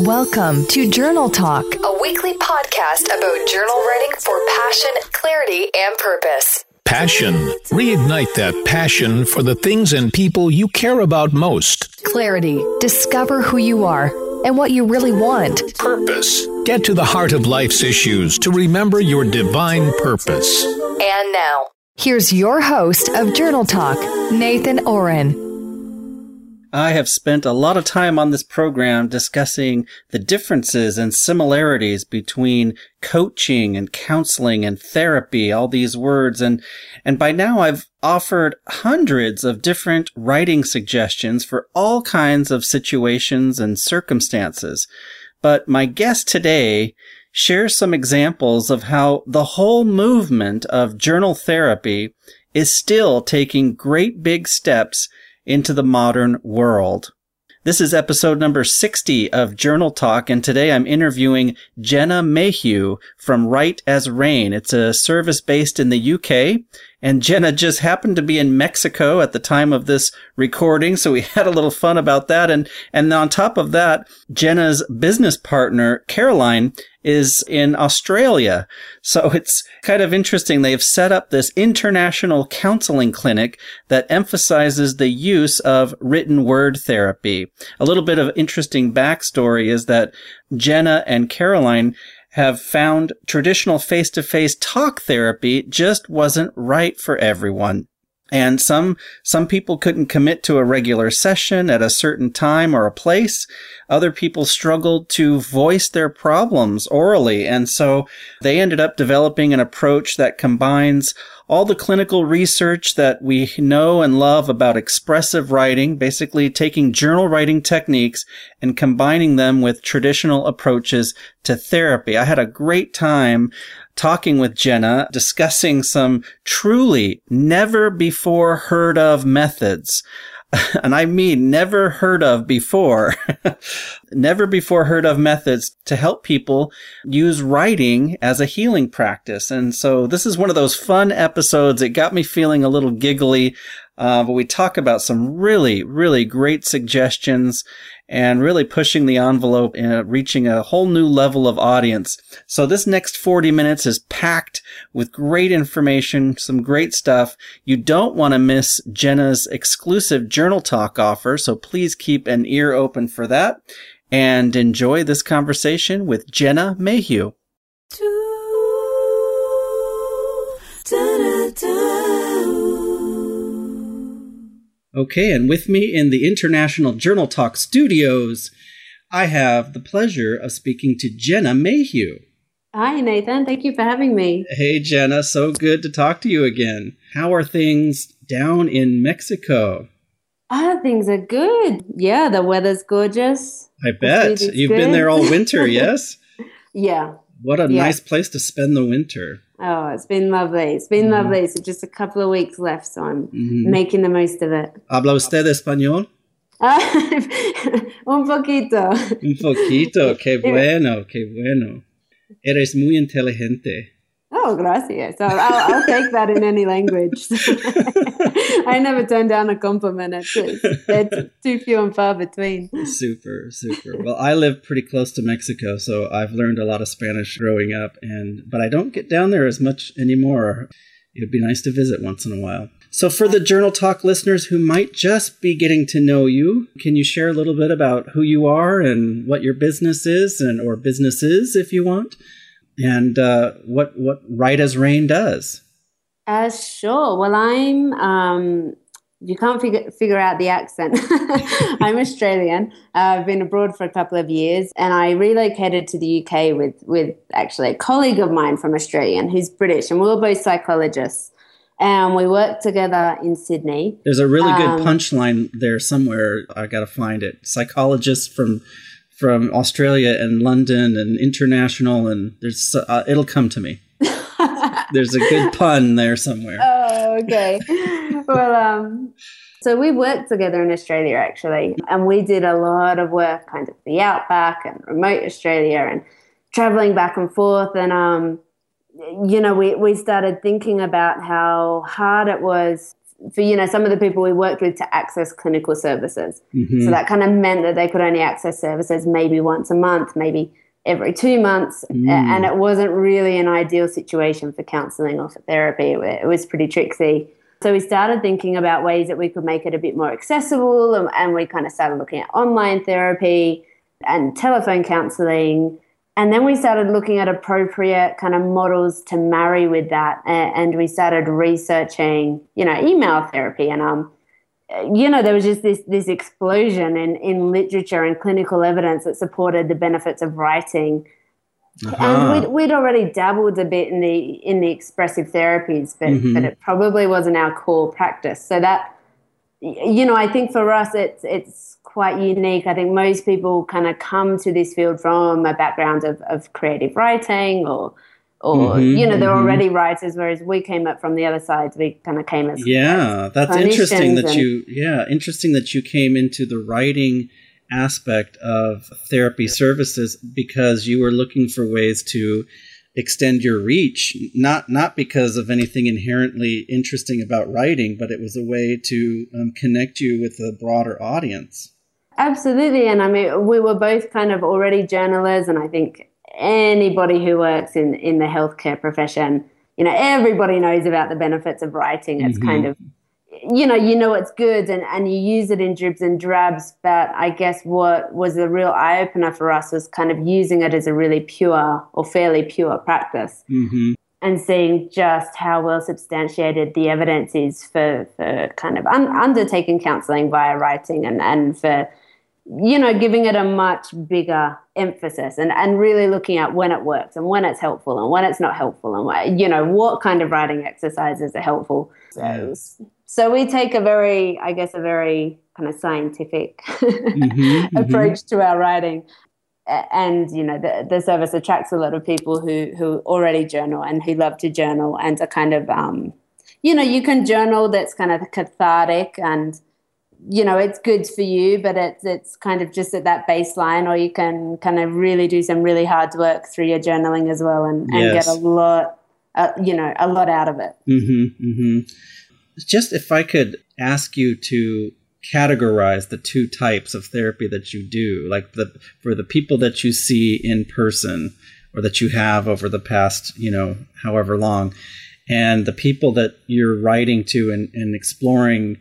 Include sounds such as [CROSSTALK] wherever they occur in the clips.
Welcome to Journal Talk, a weekly podcast about journal writing for passion, clarity, and purpose. Passion. Reignite that passion for the things and people you care about most. Clarity. Discover who you are and what you really want. Purpose. Get to the heart of life's issues to remember your divine purpose. And now, here's your host of Journal Talk, Nathan Ohren. I have spent a lot of time on this program discussing the differences and similarities between coaching and counseling and therapy, all these words. And, and by now I've offered hundreds of different writing suggestions for all kinds of situations and circumstances. But my guest today shares some examples of how the whole movement of journal therapy is still taking great big steps into the modern world. This is episode number 60 of Journal Talk, and today I'm interviewing Jenna Mayhew from Write as Rain. It's a service based in the UK, and Jenna just happened to be in Mexico at the time of this recording, so we [LAUGHS] had a little fun about that. And, and on top of that, Jenna's business partner, Caroline, is in Australia. So it's kind of interesting. They've set up this international counseling clinic that emphasizes the use of written word therapy. A little bit of interesting backstory is that Jenna and Caroline have found traditional face to face talk therapy just wasn't right for everyone. And some, some people couldn't commit to a regular session at a certain time or a place. Other people struggled to voice their problems orally. And so they ended up developing an approach that combines all the clinical research that we know and love about expressive writing, basically taking journal writing techniques and combining them with traditional approaches to therapy. I had a great time talking with Jenna, discussing some truly never before heard of methods. [LAUGHS] And I mean never heard of before, [LAUGHS] never before heard of methods to help people use writing as a healing practice. And so this is one of those fun episodes. It got me feeling a little giggly. Uh, but we talk about some really, really great suggestions and really pushing the envelope and reaching a whole new level of audience. So this next 40 minutes is packed with great information, some great stuff. You don't want to miss Jenna's exclusive journal talk offer. So please keep an ear open for that and enjoy this conversation with Jenna Mayhew. Okay, and with me in the International Journal Talk studios, I have the pleasure of speaking to Jenna Mayhew. Hi, Nathan. Thank you for having me. Hey, Jenna. So good to talk to you again. How are things down in Mexico? Ah, things are good. Yeah, the weather's gorgeous. I bet. You've good. been there all winter, [LAUGHS] yes? yeah. What a yeah. nice place to spend the winter. Oh, it's been lovely. It's been mm. lovely. So just a couple of weeks left, so I'm mm-hmm. making the most of it. ¿Habla usted español? [LAUGHS] Un poquito. Un poquito. Qué [LAUGHS] bueno, qué bueno. Eres muy inteligente. Oh, gracias. So I'll, I'll take that in any language. [LAUGHS] I never turn down a compliment. It's, it's, too few and far between. Super, super. Well, I live pretty close to Mexico, so I've learned a lot of Spanish growing up, and but I don't get down there as much anymore. It would be nice to visit once in a while. So, for the Journal Talk listeners who might just be getting to know you, can you share a little bit about who you are and what your business is, and or businesses, if you want? And uh, what what Write as Rain does. Uh, sure. Well, I'm. Um, you can't figure figure out the accent. [LAUGHS] I'm Australian. Uh, I've been abroad for a couple of years, and I relocated to the UK with with actually a colleague of mine from Australia who's British, and we were both psychologists. And we worked together in Sydney. There's a really good um, punchline there somewhere. I got to find it. Psychologists from from Australia and London and international, and there's uh, it'll come to me. [LAUGHS] there's a good pun there somewhere. Oh, okay. well, um, so we worked together in Australia actually, and we did a lot of work, kind of the outback and remote Australia, and traveling back and forth, and um, you know, we we started thinking about how hard it was for you know some of the people we worked with to access clinical services. Mm-hmm. So that kind of meant that they could only access services maybe once a month, maybe every two months, mm. and it wasn't really an ideal situation for counselling or for therapy. It was pretty tricksy. So we started thinking about ways that we could make it a bit more accessible, and, and we kind of started looking at online therapy and telephone counselling and then we started looking at appropriate kind of models to marry with that. And, we started researching, you know, email therapy. And, um, you know, there was just this, this explosion in, in literature and clinical evidence that supported the benefits of writing. Uh-huh. And we'd, we'd already dabbled a bit in the in the expressive therapies, but, mm-hmm. but it probably wasn't our core practice. So that, you know, I think for us, it's it's quite unique. I think most people kind of come to this field from a background of, of creative writing or or mm-hmm, you know they're mm-hmm. already writers whereas we came up from the other side we kind of came as yeah as that's interesting that you yeah interesting that you came into the writing aspect of therapy services because you were looking for ways to extend your reach not not because of anything inherently interesting about writing but it was a way to um, connect you with a broader audience absolutely and i mean we were both kind of already journalists and i think anybody who works in in the healthcare profession you know everybody knows about the benefits of writing it's mm-hmm. kind of you know, you know it's good and, and you use it in dribs and drabs. But I guess what was a real eye opener for us was kind of using it as a really pure or fairly pure practice mm-hmm. and seeing just how well substantiated the evidence is for, for kind of un- undertaking counseling via writing and, and for, you know, giving it a much bigger emphasis and, and really looking at when it works and when it's helpful and when it's not helpful and, what, you know, what kind of writing exercises are helpful. So, so we take a very, I guess, a very kind of scientific mm-hmm, [LAUGHS] mm-hmm. approach mm-hmm. to our writing. And you know the, the service attracts a lot of people who who already journal and who love to journal and are kind of um, you know you can journal that's kind of cathartic and you know it's good for you but it's it's kind of just at that baseline or you can kind of really do some really hard work through your journaling as well and, and yes. get a lot uh, you know a lot out of it mm-hmm, mm-hmm just if I could ask you to categorize the two types of therapy that you do, like the for the people that you see in person or that you have over the past, you know, however long, and the people that you're writing to and, and exploring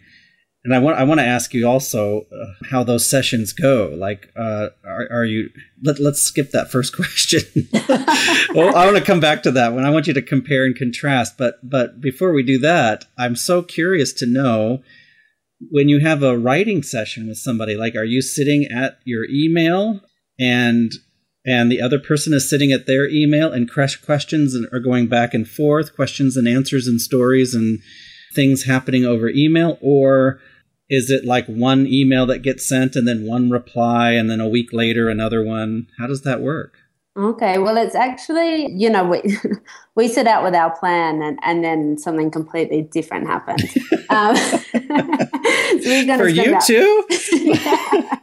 and I want I want to ask you also uh, how those sessions go. Like, uh, are, are you? Let, let's skip that first [LAUGHS] question. [LAUGHS] well, I want to come back to that when I want you to compare and contrast. But but before we do that, I'm so curious to know when you have a writing session with somebody. Like, are you sitting at your email and and the other person is sitting at their email and questions and are going back and forth, questions and answers and stories and things happening over email, or is it like one email that gets sent and then one reply and then a week later another one? How does that work? Okay, well, it's actually, you know, we, [LAUGHS] we set out with our plan and, and then something completely different happened. [LAUGHS] um, [LAUGHS] so For you about, too? yeah.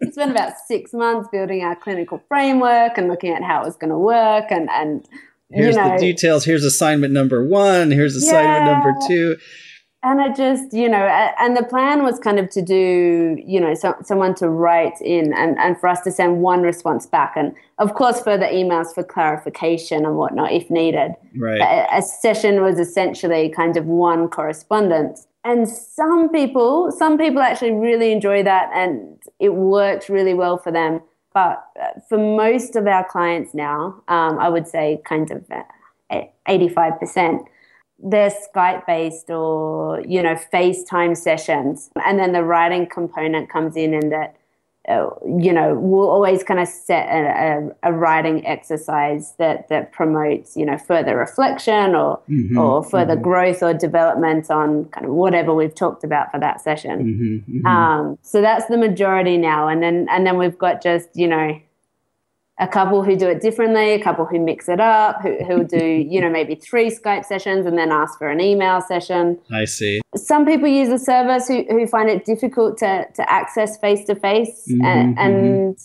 We spent about six months building our clinical framework and looking at how it was going to work and, and here's you know, the details. Here's assignment number one. Here's assignment yeah. number two and it just you know and the plan was kind of to do you know so, someone to write in and, and for us to send one response back. And of course further emails for clarification and whatnot if needed. Right. A, a session was essentially kind of one correspondence. And some people some people actually really enjoy that and it worked really well for them. But uh, for most of our clients now um, i would say kind of 85% uh, they're Skype based or, you know, FaceTime sessions. And then the writing component comes in and that, uh, you know, we'll always kind of set a, a, a, writing exercise that, that promotes, you know, further reflection or, mm-hmm, or further mm-hmm. growth or development on kind of whatever we've talked about for that session. Mm-hmm, mm-hmm. um, so that's the majority now. And then, and then we've got just, you know, a couple who do it differently, a couple who mix it up, who who do [LAUGHS] you know maybe three Skype sessions and then ask for an email session. I see. Some people use the service who who find it difficult to to access face to face and.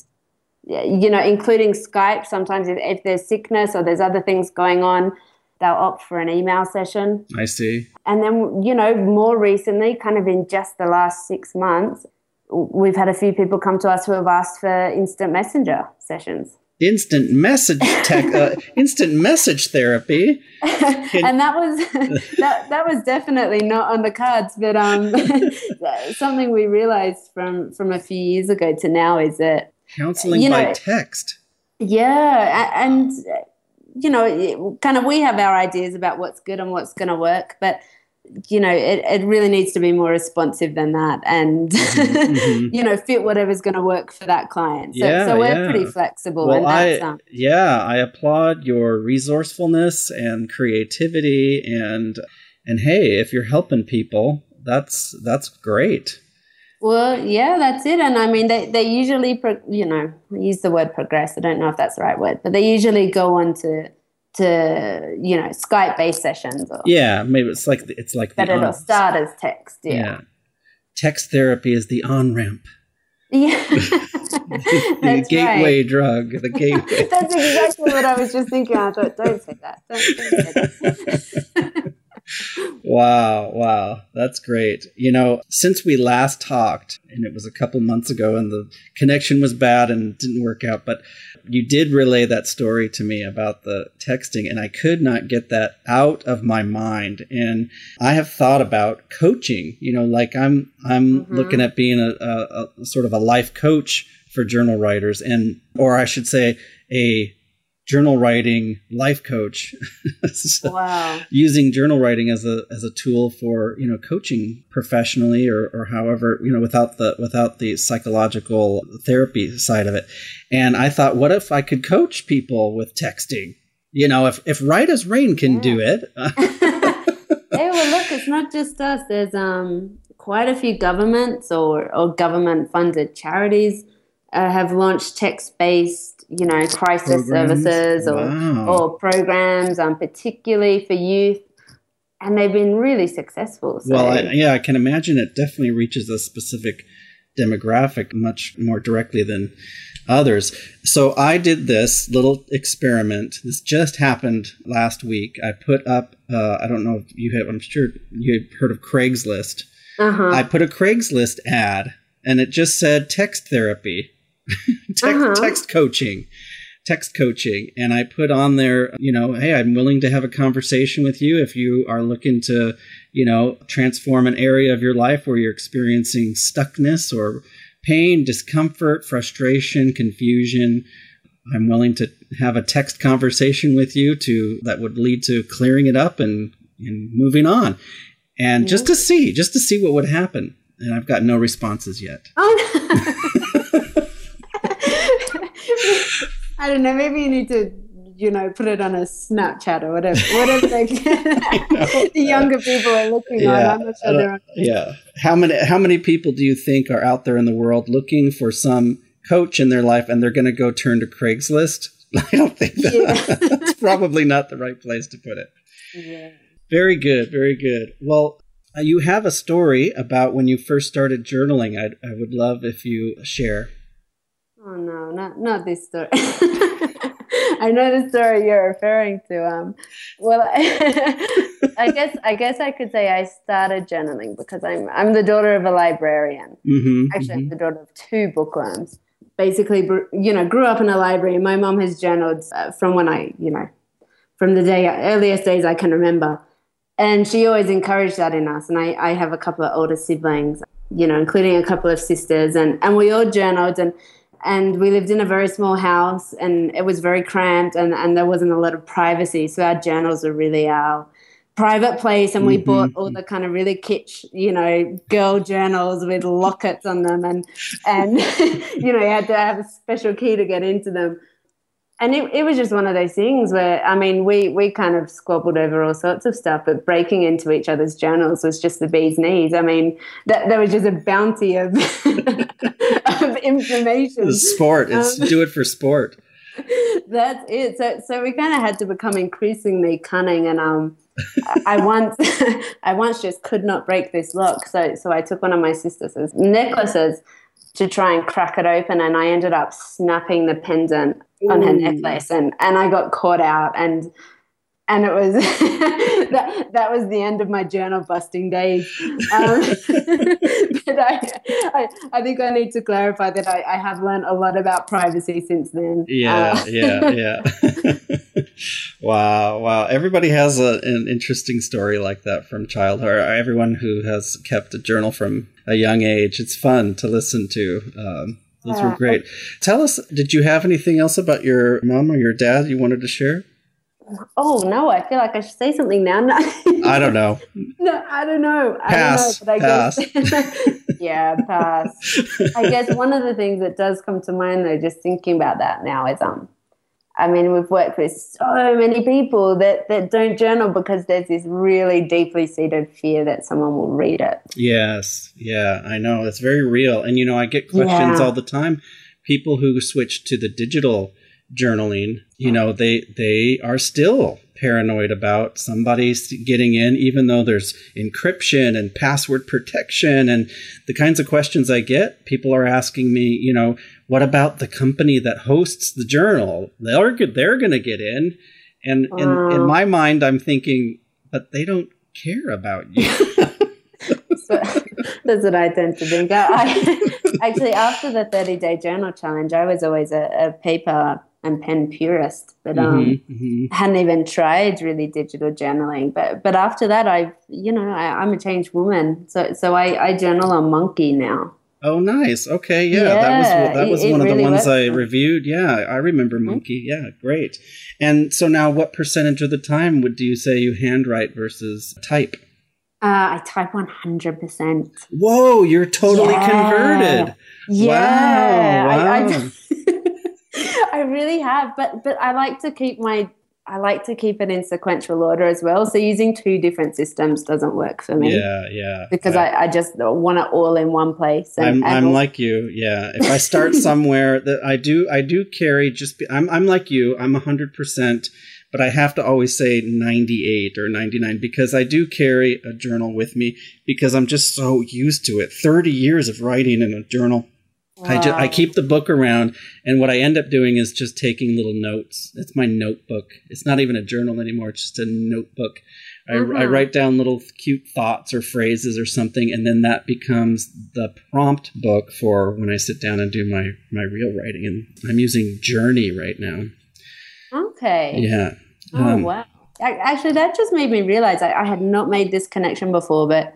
you know, including Skype. Sometimes, if, if there's sickness or there's other things going on, they'll opt for an email session. I see. And then, you know, more recently, kind of in just the last six months, we've had a few people come to us who have asked for instant messenger sessions. Instant message tech, uh, [LAUGHS] instant message therapy, [LAUGHS] and that was [LAUGHS] that that was definitely not on the cards. But um, something we realized from from a few years ago to now is that counseling you know, by text. Yeah, and you know, kind of we have our ideas about what's good and what's going to work, but you know, it, it really needs to be more responsive than that and, mm-hmm. [LAUGHS] mm-hmm. you know, fit whatever's going to work for that client. So, yeah, so we're yeah. pretty flexible. Well, I, um, yeah, I applaud your resourcefulness and creativity and, and hey, if you're helping people, that's, that's great. Well, yeah, that's it. And I mean, they, they usually, pro- you know, use the word progress. I don't know if that's the right word, but they usually go on to to you know Skype based sessions. Or, yeah, maybe it's like it's like but it'll start as text. Yeah. yeah. text therapy is the on ramp. Yeah, [LAUGHS] [LAUGHS] the, the gateway right. drug. The [LAUGHS] gateway. That's exactly what I was just thinking. I thought, don't say that. Don't, don't say that. Wow, wow, that's great. You know, since we last talked, and it was a couple months ago, and the connection was bad and didn't work out, but you did relay that story to me about the texting, and I could not get that out of my mind. And I have thought about coaching. You know, like I'm I'm mm-hmm. looking at being a, a, a sort of a life coach for journal writers, and or I should say a journal writing life coach. [LAUGHS] so wow. Using journal writing as a as a tool for, you know, coaching professionally or, or however, you know, without the without the psychological therapy side of it. And I thought, what if I could coach people with texting? You know, if if Write as Rain can yeah. do it. [LAUGHS] [LAUGHS] hey, well look, it's not just us. There's um quite a few governments or, or government funded charities uh, have launched text based, you know, crisis programs. services or, wow. or programs, um, particularly for youth. And they've been really successful. So. Well, I, yeah, I can imagine it definitely reaches a specific demographic much more directly than others. So I did this little experiment. This just happened last week. I put up, uh, I don't know if you have, I'm sure you have heard of Craigslist. Uh-huh. I put a Craigslist ad and it just said text therapy. [LAUGHS] text, uh-huh. text coaching text coaching. And i put on there you know hey i'm willing to have a conversation with you if you are looking to you know transform an area of your life where you're experiencing stuckness or pain discomfort frustration confusion. I'm willing to have a text conversation with you to that would lead to clearing it up and and moving on. And just to see just to see what would happen. And i've got no responses yet. Oh [LAUGHS] I don't know. Maybe you need to, you know, put it on a Snapchat or whatever. Whatever they [LAUGHS] [LAUGHS] the younger people are looking yeah, on. I'm not sure they're Yeah. How many how many people do you think are out there in the world looking for some coach in their life and they're going to go turn to Craigslist? [LAUGHS] I don't think that, yeah. that's probably not the right place to put it. Yeah. Very good. Very good. Well, uh, you have a story about when you first started journaling. I'd, I would love if you share. Oh no, not not this story. I know the story you're referring to. Um, well, [LAUGHS] I guess I guess I could say I started journaling because I'm I'm the daughter of a librarian. Mm-hmm, Actually, mm-hmm. I'm the daughter of two bookworms. Basically, you know, grew up in a library. My mom has journaled uh, from when I, you know, from the day earliest days I can remember, and she always encouraged that in us. And I I have a couple of older siblings, you know, including a couple of sisters, and and we all journaled and and we lived in a very small house and it was very cramped and, and there wasn't a lot of privacy so our journals were really our private place and we mm-hmm. bought all the kind of really kitsch you know girl journals with lockets on them and and [LAUGHS] you know you had to have a special key to get into them and it, it was just one of those things where i mean we we kind of squabbled over all sorts of stuff but breaking into each other's journals was just the bee's knees. I mean that there was just a bounty of [LAUGHS] of information. Sport. It's um, do it for sport. [LAUGHS] That's it. So so we kind of had to become increasingly cunning and um I once [LAUGHS] I once just could not break this lock. So so I took one of my sister's necklaces to try and crack it open and I ended up snapping the pendant on her necklace and and I got caught out and and it was [LAUGHS] that that was the end of my journal busting days. Um, [LAUGHS] but I, I, I think I need to clarify that I, I have learned a lot about privacy since then. Yeah, uh, yeah, [LAUGHS] yeah. Wow, wow! Everybody has a, an interesting story like that from childhood. Everyone who has kept a journal from a young age, it's fun to listen to. Um, those were great. Tell us, did you have anything else about your mom or your dad you wanted to share? Oh no, I feel like I should say something now. [LAUGHS] No. I don't know. No, I don't know. Pass. I don't know, pass. Guess, [LAUGHS] yeah, pass. I guess one of the things that does come to mind though, just thinking about that now is um I mean, we've worked with so many people that, that don't journal because there's this really deeply seated fear that someone will read it. Yes. Yeah, I know. It's very real. And, you know, I get questions yeah. all the time. People who switch to the digital journaling, you know, they they are still paranoid about somebody getting in, even though there's encryption and password protection and the kinds of questions I get. People are asking me, you know, what about the company that hosts the journal? They're they're going to get in, and in, in my mind, I'm thinking, but they don't care about you. [LAUGHS] [LAUGHS] so, that's what I tend to think. I, actually, after the 30 day journal challenge, I was always a, a paper and pen purist, but um, mm-hmm, mm-hmm. hadn't even tried really digital journaling. But but after that, I you know I, am a changed woman, so so I, I journal on monkkee now. Oh, nice. Okay, yeah, yeah that was that was it, one it of the ones I reviewed. Yeah, I remember mm-hmm. monkkee. Yeah, great. And so now, what percentage of the time would do you say you handwrite versus type? Uh, I type 100%. Whoa, you're totally yeah. converted. Yeah. Wow. wow. I, I, [LAUGHS] I really have, but but I like to keep my I like to keep it in sequential order as well. So using two different systems doesn't work for me. Yeah, yeah. Because I, I, just want it all in one place. And, I'm, I'm like you. Yeah. If I start [LAUGHS] somewhere that I do, I do carry just, be, I'm, I'm like you. I'm hundred percent, but I have to always say 98 or 99 because I do carry a journal with me because I'm just so used to it. 30 years of writing in a journal Wow. I, just, I keep the book around, and what I end up doing is just taking little notes. It's my notebook. It's not even a journal anymore. It's just a notebook. I, I, uh-huh. write down little cute thoughts or phrases or something, and then that becomes the prompt book for when I sit down and do my my real writing. And I'm using Journey right now. Okay. Yeah. Oh um, wow! Actually, that just made me realize I, I had not made this connection before, but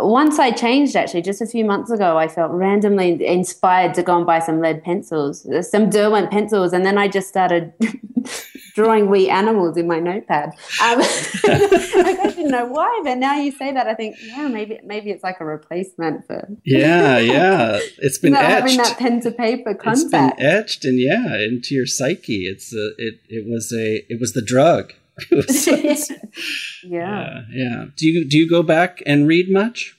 once I changed, actually, just a few months ago, I felt randomly inspired to go and buy some lead pencils, some Derwent pencils, and then I just started [LAUGHS] drawing wee animals in my notepad. Um, [LAUGHS] I didn't know why, but now you say that, I think, yeah, maybe maybe it's like a replacement for. [LAUGHS] yeah, yeah, it's been etched. Having that pen to paper contact. It's been etched, and yeah, into your psyche. It's a, it it was a it was the drug. [LAUGHS] [LAUGHS] yeah. yeah. Yeah. Do you do you go back and read much?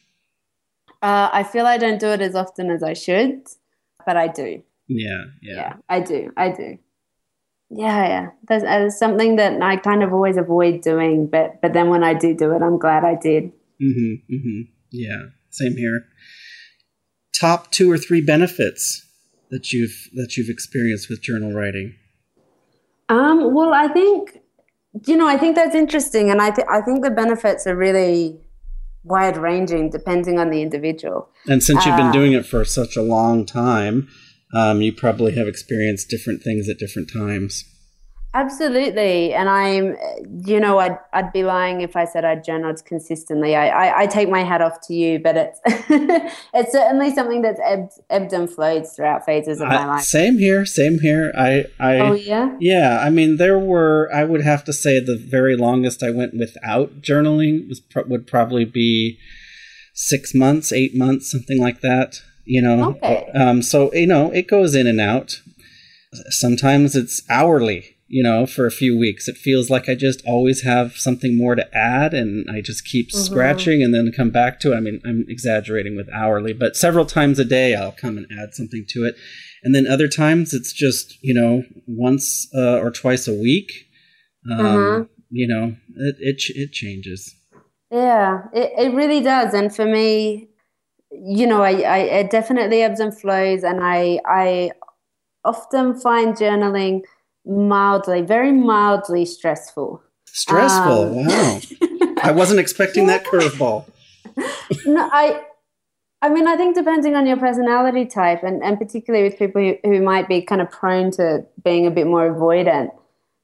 Uh, I feel I don't do it as often as I should, but I do. Yeah, yeah. Yeah, I do. I do. Yeah, yeah. There's, there's something that I kind of always avoid doing, but but then when I do do it, I'm glad I did. Mm-hmm. Mm-hmm. Yeah. Same here. Top two or three benefits that you've that you've experienced with journal writing. Um, well, I think you know, I think that's interesting, and I th- I think the benefits are really wide ranging depending on the individual. And since you've been uh, doing it for such a long time, um, you probably have experienced different things at different times. Absolutely. And I'm, you know, I'd, I'd be lying if I said I journaled consistently. I, I, I, take my hat off to you, but it's [LAUGHS] it's certainly something that's ebbed, ebbed and flowed throughout phases of my life. Same here. Same here. I, I, oh, yeah? Yeah. I mean, there were, I would have to say the very longest I went without journaling was would probably be six months, eight months, something like that. You know, okay. um, so, you know, it goes in and out. Sometimes it's hourly you know, for a few weeks. It feels like I just always have something more to add and I just keep mm-hmm. scratching and then come back to it. I mean, I'm exaggerating with hourly, but several times a day I'll come and add something to it. And then other times it's just, you know, once uh, or twice a week. Um, mm-hmm. You know, it, it, it changes. Yeah, it, it really does. And for me, you know, I, I it definitely ebbs and flows. And I, I often find journaling – mildly, very mildly stressful. Stressful. Um, wow. [LAUGHS] I wasn't expecting that curveball. [LAUGHS] no, I, I mean, I think depending on your personality type, and, and particularly with people who, who might be kind of prone to being a bit more avoidant,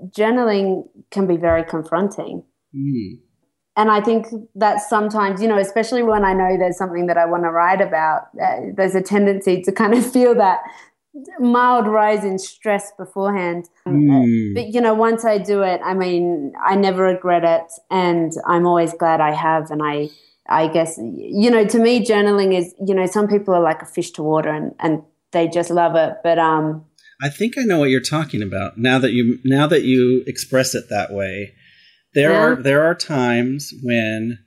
journaling can be very confronting. Mm. And I think that sometimes, you know, especially when I know there's something that I want to write about, uh, there's a tendency to kind of feel that mild rise in stress beforehand. Mm. But, you know, once I do it, I mean, I never regret it. And I'm always glad I have. And I, I guess, you know, to me, journaling is, you know, some people are like a fish to water and, and they just love it. But, um, I think I know what you're talking about now that you now that you express it that way. There Yeah. are there are times when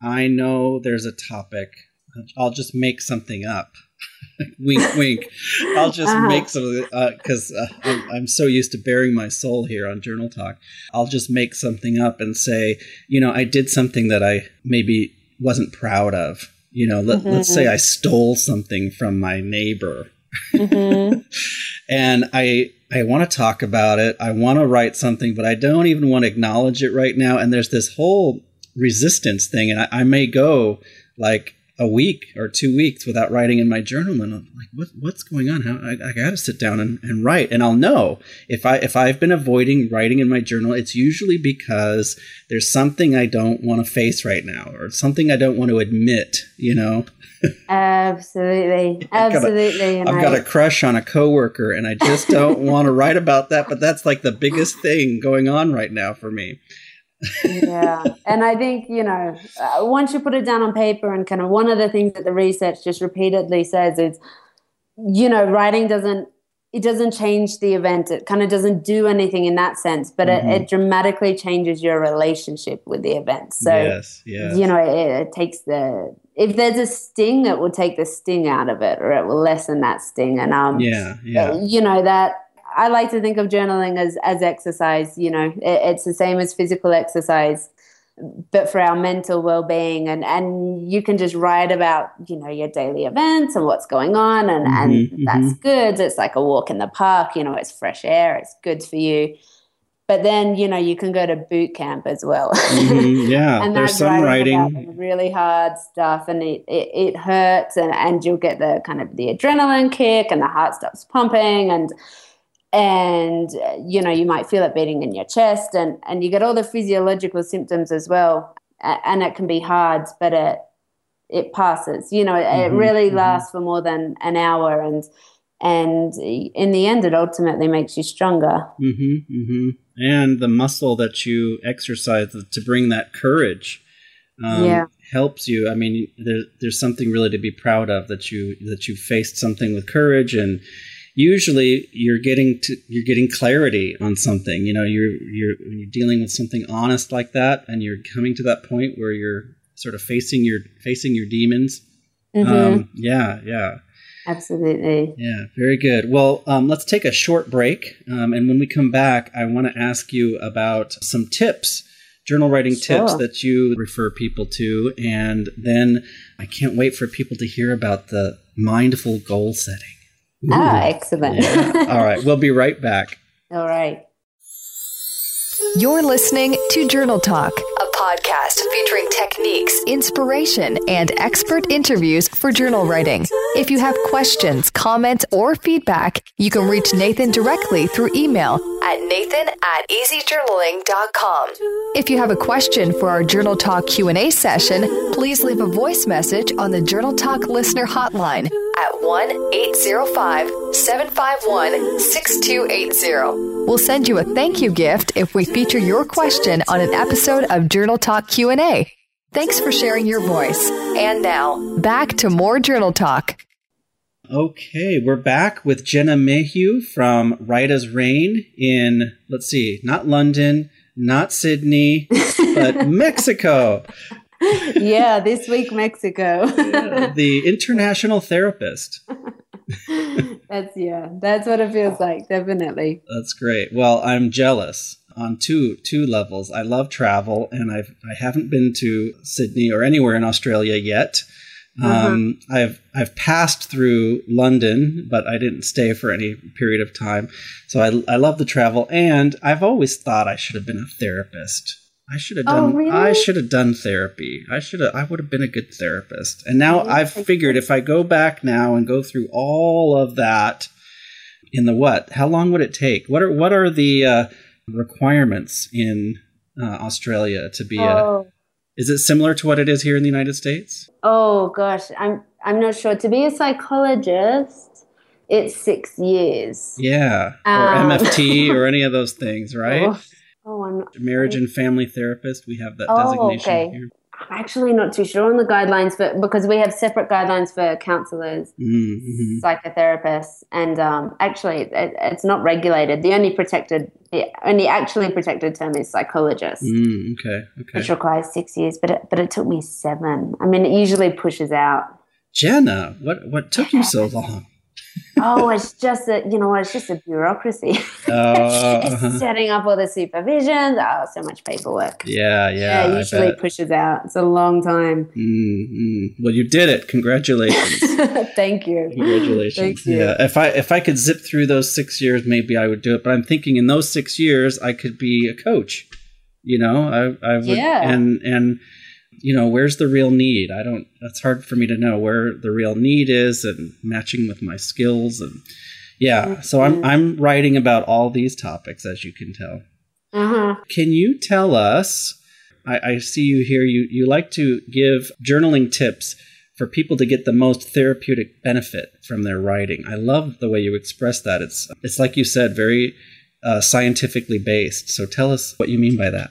I know there's a topic. I'll just make something up. [LAUGHS] wink, wink. I'll just Uh-huh. make something because uh, I'm, I'm so used to bearing my soul here on Journal Talk. I'll just make something up and say, you know, I did something that I maybe wasn't proud of. You know, let, let's say I stole something from my neighbor mhm. [LAUGHS] and I I want to talk about it. I want to write something, but I don't even want to acknowledge it right now. And there's this whole resistance thing, and I, I may go like a week or two weeks without writing in my journal, and I'm like, what what's going on? How I, I got to sit down and, and write, and I'll know if I if I've been avoiding writing in my journal. It's usually because there's something I don't want to face right now, or something I don't want to admit. You know. [LAUGHS] absolutely. I've got a- Absolutely. I've got a crush on a coworker and I just don't [LAUGHS] want to write about that, but that's like the biggest thing going on right now for me. Yeah and i think you know uh, once you put it down on paper and kind of one of the things that the research just repeatedly says is you know writing doesn't it doesn't change the event it kind of doesn't do anything in that sense but Mhm. it, it dramatically changes your relationship with the event so yes, yes. you know it, it takes the if there's a sting it will take the sting out of it or it will lessen that sting and um yeah, yeah. you know that I like to think of journaling as as exercise. You know, it, it's the same as physical exercise, but for our mental well being. And and you can just write about you know your daily events and what's going on, and Mhm, and that's good. It's like a walk in the park. You know, it's fresh air. It's good for you. But then you know you can go to boot camp as well. Mhm, [LAUGHS] yeah, and there's some writing about writing. the really hard stuff and it, it, it hurts and, and you'll get the kind of the adrenaline kick and the heart stops pumping and and you know you might feel it beating in your chest and and you get all the physiological symptoms as well and it can be hard but it it passes you know it, Mhm, really mhm. lasts for more than an hour and and in the end it ultimately makes you stronger hmm hmm And the muscle that you exercise to bring that courage um, Yeah. helps you. I mean, there, there's something really to be proud of that you that you faced something with courage and usually you're getting to you're getting clarity on something. You know you're you're when you're dealing with something honest like that and you're coming to that point where you're sort of facing your facing your demons. Mhm. um yeah yeah. Absolutely. Yeah very good. Well um, let's take a short break. Um, and when we come back i want to ask you about some tips journal writing tips that you refer people to. And then i can't wait for people to hear about the mindful goal setting ah excellent Yeah. All right. We'll be right back. [LAUGHS] all right You're listening to Journal Talk, a podcast featuring techniques, inspiration, and expert interviews for journal writing. If you have questions, comments, or feedback, you can reach Nathan directly through email at nathan at easyjournaling.com. If you have a question for our Journal Talk Q&A session, please leave a voice message on the Journal Talk listener hotline at 1-805-751-6280. We'll send you a thank you gift if we feature your question on an episode of Journal Talk Q&A. Thanks for sharing your voice. And now, back to more Journal Talk. Okay, we're back with Jenna Mayhew from Write as Rain in, let's see, not London, not Sydney, but [LAUGHS] Mexico. yeah, this week Mexico. the international therapist. [LAUGHS] that's yeah, that's what it feels like, definitely. That's great. Well, I'm jealous on two two levels. I love travel, and I've I haven't been to Sydney or anywhere in Australia yet. Um, I've I've passed through London, but I didn't stay for any period of time. So I I love the travel, and I've always thought I should have been a therapist. I should have Oh, done. really? I should have done therapy. I should have. I would have been a good therapist. And now Yeah, I've figured if I go back now and go through all of that in the what? How long would it take? What are what are the uh, requirements in uh, Australia to be a? Oh, Is it similar to what it is here in the United States? oh gosh, I'm I'm not sure. To be a psychologist, it's six years. Yeah, or Um. MFT [LAUGHS] or any of those things, right? Oh, oh, I'm not, Marriage and family therapist. We have that Oh, designation okay. here. I'm actually not too sure on the guidelines for because we have separate guidelines for counselors, Mm-hmm. psychotherapists, and um, actually it, it's not regulated. The only protected, the only actually protected term is psychologist. Mm, okay, okay. Which requires six years, but it, but it took me seven. I mean, it usually pushes out. Jenna, what what took you so long? Oh, it's just a you know, it's just a bureaucracy. [LAUGHS] Uh, it's setting up all the supervision. Oh, so much paperwork. Yeah, yeah. Yeah, usually pushes out. It's a long time. Mm, mm. Well, you did it. Congratulations. [LAUGHS] Thank you. Congratulations. Thank you. Yeah. If I if I could zip through those six years, maybe I would do it. But I'm thinking in those six years, I could be a coach. You know, I I would Yeah. and and you know, where's the real need? I don't. That's hard for me to know where the real need is and matching with my skills and yeah. So I'm Mhm. I'm writing about all these topics, as you can tell. Uh-huh. Can you tell us? I, I see you here. You you like to give journaling tips for people to get the most therapeutic benefit from their writing. I love the way you express that. It's it's like you said, very uh, scientifically based. So tell us what you mean by that.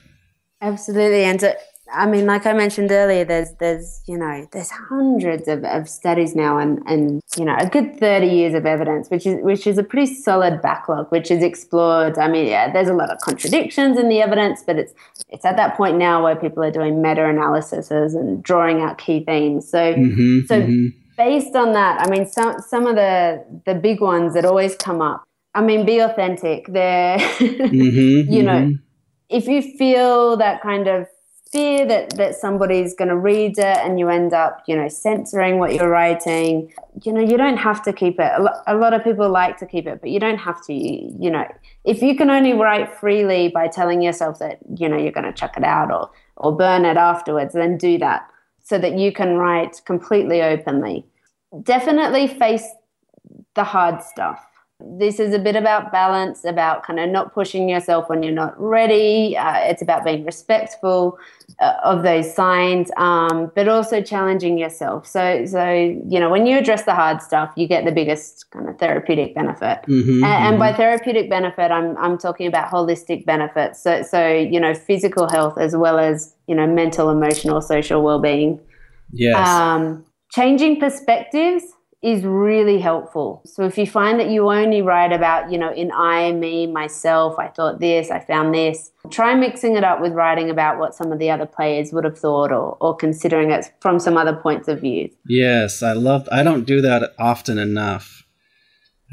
Absolutely. And to, I mean, like I mentioned earlier, there's there's you know there's hundreds of, of studies now, and and you know a good thirty years of evidence, which is which is a pretty solid backlog, which is explored. I mean, yeah, there's a lot of contradictions in the evidence, but it's it's at that point now where people are doing meta analyses and drawing out key themes. So Mm-hmm, So- based on that, I mean, some some of the the big ones that always come up. I mean, be authentic. They're [LAUGHS] mm-hmm, you know, if you feel that kind of fear that that somebody's going to read it and you end up you know censoring what you're writing. You know you don't have to keep it. A, lot of people like to keep it but you don't have to you, you know. If you can only write freely by telling yourself that you know you're going to chuck it out or or burn it afterwards then do that so that you can write completely openly. Definitely face the hard stuff this is a bit about balance, about kind of not pushing yourself when you're not ready. Uh, it's about being respectful uh, of those signs, um, but also challenging yourself. So, so you know, when you address the hard stuff, you get the biggest kind of therapeutic benefit. mm-hmm, And, and by therapeutic benefit, I'm I'm talking about holistic benefits. So, so you know, physical health as well as you know, mental, emotional, social well-being. yes, Um, changing perspectives is really helpful. So if you find that you only write about, you know, in I, me, myself, I thought this, I found this, try mixing it up with writing about what some of the other players would have thought or, or considering it from some other points of view. yes. I love. I don't do that often enough.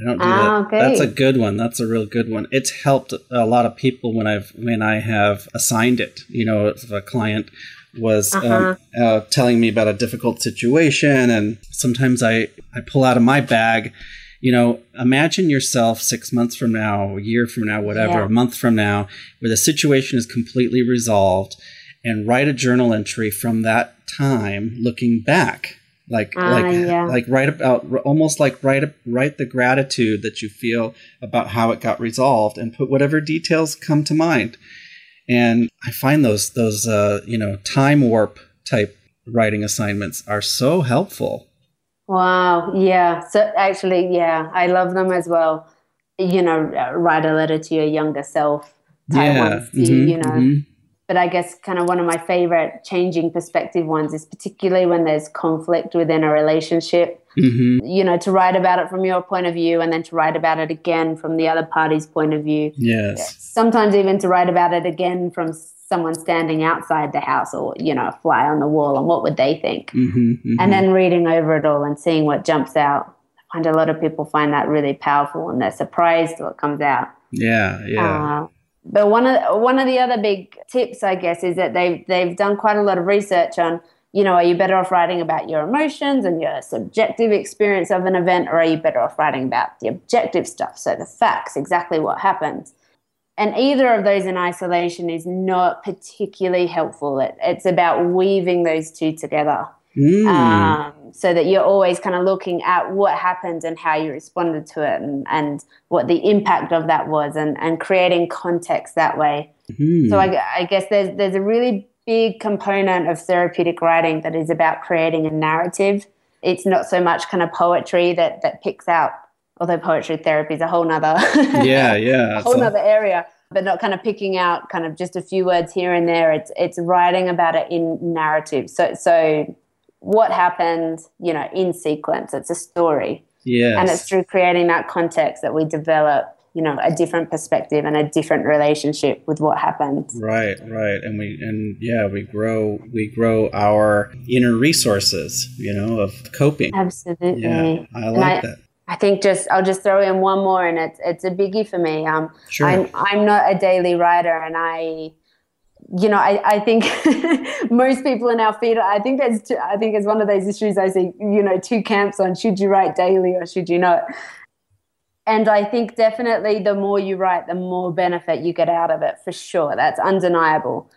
I don't do Ah, that. okay. That's a good one. That's a real good one. It's helped a lot of people when I've when I have assigned it. You know, if a client was um, Uh-huh. uh, telling me about a difficult situation, and sometimes I I pull out of my bag. You know, imagine yourself six months from now, a year from now, whatever, Yeah. a month from now, where the situation is completely resolved, and write a journal entry from that time, looking back like Ah, like yeah. like write about almost like write write the gratitude that you feel about how it got resolved and put whatever details come to mind and i find those those uh you know time warp type writing assignments are so helpful Wow. Yeah. So actually, yeah, I love them as well. You know, uh, write a letter to your younger self. Type yeah you- mhm, you know, mhm. but I guess kind of one of my favorite changing perspective ones is particularly when there's conflict within a relationship. Mhm. You know, to write about it from your point of view and then to write about it again from the other party's point of view. yes Sometimes even to write about it again from someone standing outside the house or, you know, a fly on the wall and what would they think? Mhm, mhm. And then reading over it all and seeing what jumps out. I find a lot of people find that really powerful and they're surprised what comes out. yeah yeah Uh, but one of one of the other big tips, I guess, is that they've they've done quite a lot of research on, you know, are you better off writing about your emotions and your subjective experience of an event, or are you better off writing about the objective stuff, so the facts, exactly what happened? and either of those in isolation is not particularly helpful. It, it's about weaving those two together. Mm. Um, so that you're always kind of looking at what happened and how you responded to it and, and what the impact of that was and, and creating context that way. Mm. So I, I guess there's, there's a really big component of therapeutic writing that is about creating a narrative. It's not so much kind of poetry that, that picks out although poetry therapy is a whole nother [LAUGHS] yeah yeah whole nother area but not kind of picking out kind of just a few words here and there. It's it's writing about it in narrative. So so what happened you know in sequence? It's a story. Yeah and it's through creating that context that we develop you know a different perspective and a different relationship with what happened right right and we and yeah we grow we grow our inner resources you know of coping absolutely yeah i like I, that I think just I'll just throw in one more, and it's it's a biggie for me. Um, sure. I'm I'm not a daily writer, and I, you know, I, I think [LAUGHS] most people in our field. I think there's two, I think it's one of those issues I see. You know, two camps on should you write daily or should you not. And I think definitely the more you write, the more benefit you get out of it for sure. That's undeniable.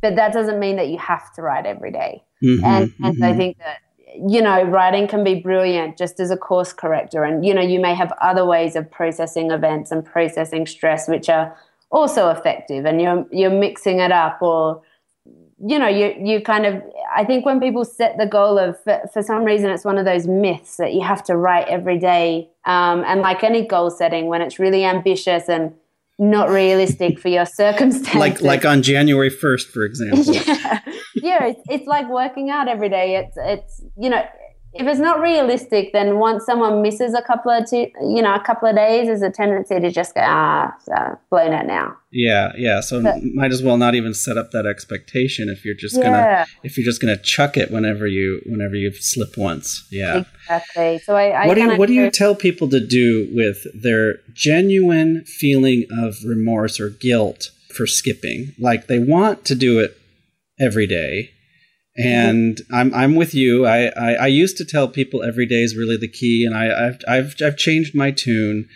But that doesn't mean that you have to write every day. Mm-hmm, and and mm-hmm. I think that you know, writing can be brilliant just as a course corrector. And, you know, you may have other ways of processing events and processing stress, which are also effective. And you're, you're mixing it up or, you know, you, you kind of, I think when people set the goal of, for, for some reason, it's one of those myths that you have to write every day. Um, and like any goal setting, when it's really ambitious and not realistic for your [LAUGHS] circumstances. Like like on January first, for [LAUGHS] example. yeah, yeah. It's, it's like working out every day. It's it's you know if it's not realistic, then once someone misses a couple of two, you know, a couple of days, there's a tendency to just go, ah, so blown it now. Yeah, yeah. So but, might as well not even set up that expectation if you're just yeah. gonna if you're just gonna chuck it whenever you whenever you slip once. Yeah, exactly. So I, I what do you, what do you tell people to do with their genuine feeling of remorse or guilt for skipping? Like they want to do it every day and I'm I'm with you. I, I, I used to tell people every day is really the key, and I I've I've, I've changed my tune.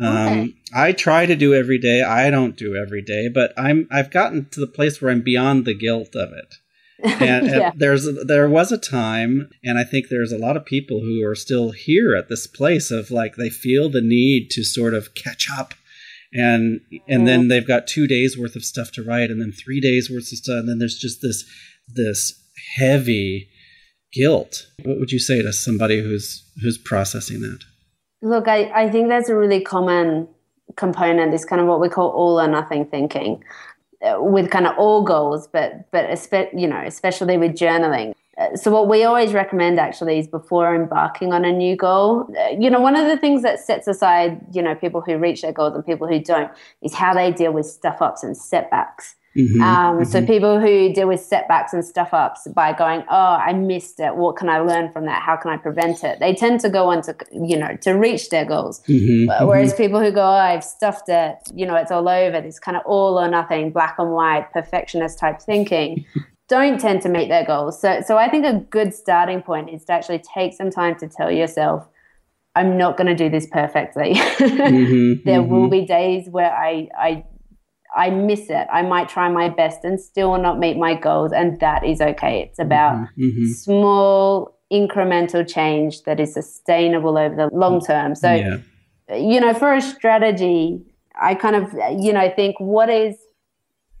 Um, okay. I try to do every day. I don't do every day, but I'm I've gotten to the place where I'm beyond the guilt of it. [LAUGHS] And, yeah. and there's there was a time, and I think there's a lot of people who are still here at this place of like they feel the need to sort of catch up and and then they've got two days worth of stuff to write and then three days worth of stuff and then there's just this this heavy guilt. What would you say to somebody who's who's processing that? Look, I, I think that's a really common component, is kind of what we call all or nothing thinking uh, with kind of all goals, but but you know, especially with journaling. Uh, so what we always recommend actually is before embarking on a new goal, uh, you know, one of the things that sets aside, you know, people who reach their goals and people who don't is how they deal with stuff ups and setbacks. Mm-hmm, um, mm-hmm. So people who deal with setbacks and stuff ups by going, oh, I missed it. What can I learn from that? How can I prevent it? They tend to go on to, you know, to reach their goals. Mm-hmm, mm-hmm. Whereas people who go, oh, I've stuffed it, you know, it's all over. This kind of all or nothing, black and white, perfectionist type thinking. [LAUGHS] don't tend to meet their goals. So, so I think a good starting point is to actually take some time to tell yourself, I'm not going to do this perfectly. [LAUGHS] Mm-hmm, there will mm-hmm. be days where I, I I miss it. I might try my best and still not meet my goals, and that is okay. It's about mm-hmm, mm-hmm. small incremental change that is sustainable over the long term. So, yeah. you know, for a strategy, I kind of, you know, think what is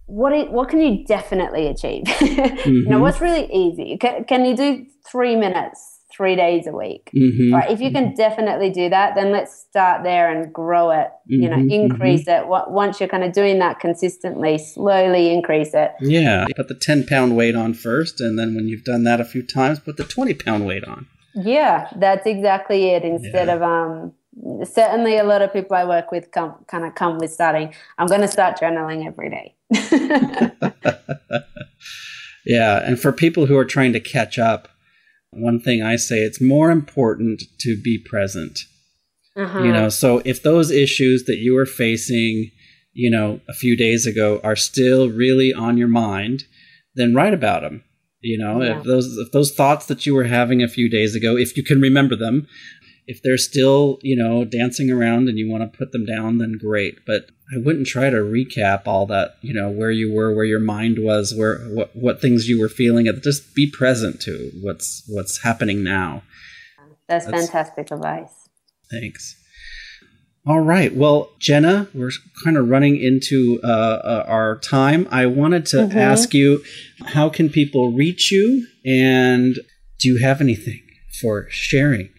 what is, what can you definitely achieve? mm-hmm. [LAUGHS] You know, mm-hmm. what's really easy? Can, can you do three minutes three days a week. Mm-hmm. Right. If you can definitely do that, then let's start there and grow it, mm-hmm. you know, mm-hmm. increase mm-hmm. it. Once you're kind of doing that consistently, slowly increase it. Yeah. Put the 10 pound weight on first. And then when you've done that a few times, put the 20 pound weight on. Yeah. That's exactly it. Instead yeah. of, um, certainly a lot of people I work with come kind of come with starting, I'm going to start journaling every day. [LAUGHS] [LAUGHS] yeah. And for people who are trying to catch up, one thing I say it's more important to be present. Uh-huh. You know, so if those issues that you were facing, you know, a few days ago are still really on your mind, then write about them. You know, yeah. if those if those thoughts that you were having a few days ago, if you can remember them, if they're still, you know, dancing around and you want to put them down, then great. But I wouldn't try to recap all that, you know, where you were, where your mind was, where what what things you were feeling. Just be present to what's what's happening now. That's, That's fantastic advice. Thanks. All right. Well, Jenna, we're kind of running into uh, uh, our time. I wanted to mm-hmm. ask you, how can people reach you, and do you have anything for sharing?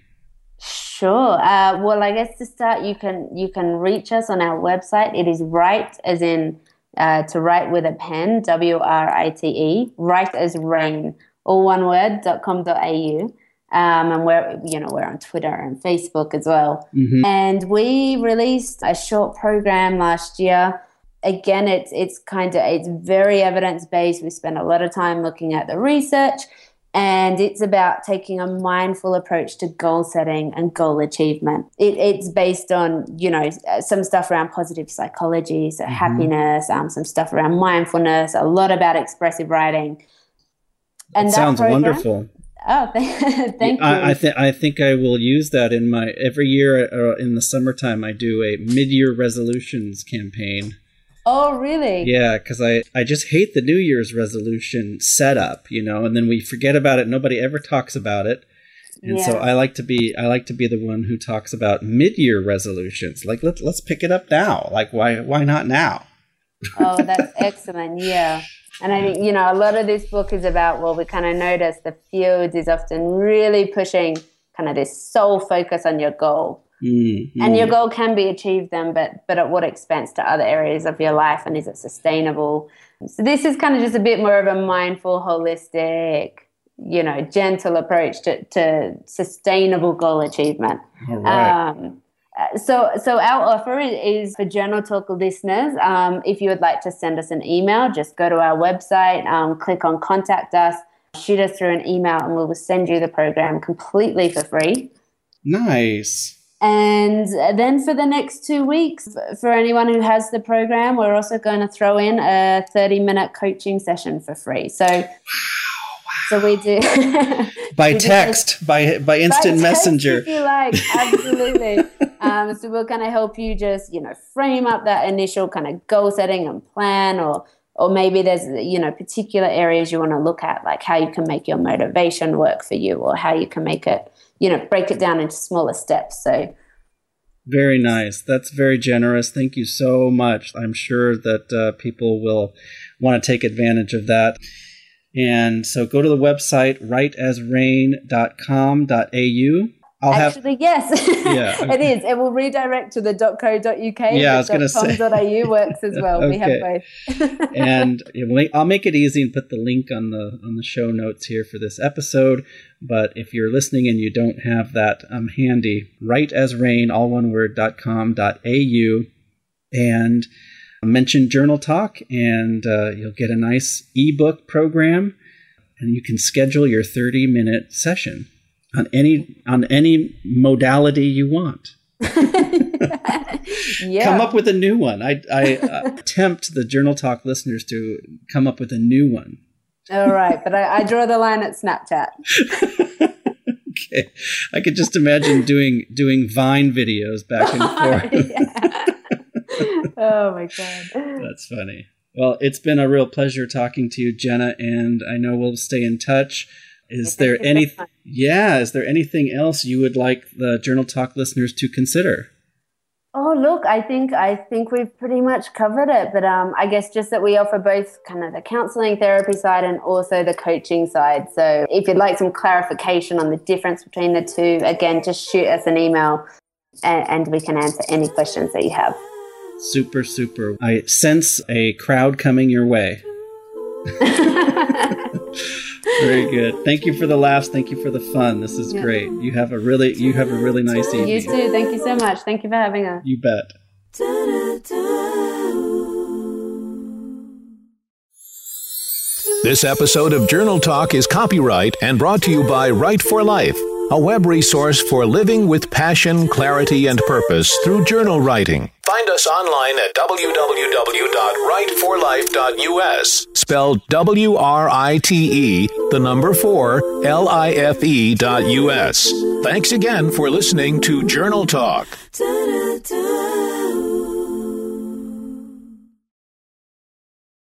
Sure. Uh, well, I guess to start, you can you can reach us on our website. It is write as in uh, to write with a pen, W R I T E, write as rain, all one word. dot com dot au. Um, and we're you know we're on Twitter and Facebook as well. Mm-hmm. And we released a short program last year. Again, it's it's kind of it's very evidence based. We spend a lot of time looking at the research, and it's about taking a mindful approach to goal setting and goal achievement. It, it's based on you know some stuff around positive psychology, so mm-hmm. happiness, um, some stuff around mindfulness, a lot about expressive writing. And that, that sounds program, wonderful Oh, [LAUGHS] thank you. I, I, th- I think I will use that in my every year uh, in the summertime. I do a mid-year resolutions campaign. Oh, really? Yeah, because I I just hate the New Year's resolution setup, you know, and then we forget about it. Nobody ever talks about it, and yeah. so I like to be I like to be the one who talks about mid-year resolutions. Like let's let's pick it up now. Like why why not now? oh, that's [LAUGHS] excellent. Yeah. And I think, you know, a lot of this book is about, well, we kind of notice the field is often really pushing kind of this sole focus on your goal. Mm-hmm. And your goal can be achieved then, but but at what expense to other areas of your life and is it sustainable? So this is kind of just a bit more of a mindful, holistic, you know, gentle approach to, to sustainable goal achievement. Right. Um, so, so our offer is for Journal Talk listeners. Um, if you would like to send us an email, just go to our website, um, click on contact us, shoot us through an email, and we will send you the program completely for free. Nice. And then for the next two weeks, for anyone who has the program, we're also going to throw in a 30 minute coaching session for free. So, wow, wow. so we do [LAUGHS] by we text, do, by by instant by messenger, if you like, [LAUGHS] absolutely. Um, so we're going to help you just, you know, frame up that initial kind of goal setting and plan or or maybe there's you know particular areas you want to look at like how you can make your motivation work for you or how you can make it you know break it down into smaller steps. So very nice. That's very generous. Thank you so much. I'm sure that uh, people will want to take advantage of that. And so go to the website writeasrain.com.au I'll Actually, have, yes, [LAUGHS] yeah, it is. It will redirect to the .co.uk. Yeah, I was going to say .au works as well. okay. We have both. [LAUGHS] and I'll make it easy and put the link on the on the show notes here for this episode. But if you're listening and you don't have that um, handy, write as rain, all one word, dot com, dot au, and mention Journal Talk, and uh, you'll get a nice ebook program, and you can schedule your 30 minute session on any on any modality you want. [LAUGHS] yeah. Come up with a new one. I, I uh, tempt the Journal Talk listeners to come up with a new one. All right, but I, I draw the line at Snapchat. [LAUGHS] okay, I could just imagine doing doing Vine videos back and [LAUGHS] forth. oh my god, that's funny. Well, it's been a real pleasure talking to you, Jenna, and I know we'll stay in touch. Is there any yeah, is there anything else you would like the Journal Talk listeners to consider? Oh, look, I think I think we've pretty much covered it, but um, I guess just that we offer both kind of the counseling therapy side and also the coaching side. So if you'd like some clarification on the difference between the two, again, just shoot us an email and, and we can answer any questions that you have. Super, super. I sense a crowd coming your way. [LAUGHS] Very good. Thank you for the laughs. Thank you for the fun. This is yeah. great. You have a really you have a really nice evening. You too. Thank you so much. Thank you for having us. You bet. This episode of Journal Talk is copyright and brought to you by Write for Life, a web resource for living with passion, clarity, and purpose through journal writing. Find us online at www.writeforlife.us, spelled W R I T E, the number 4, L I F E dot US. Thanks again for listening to Journal Talk.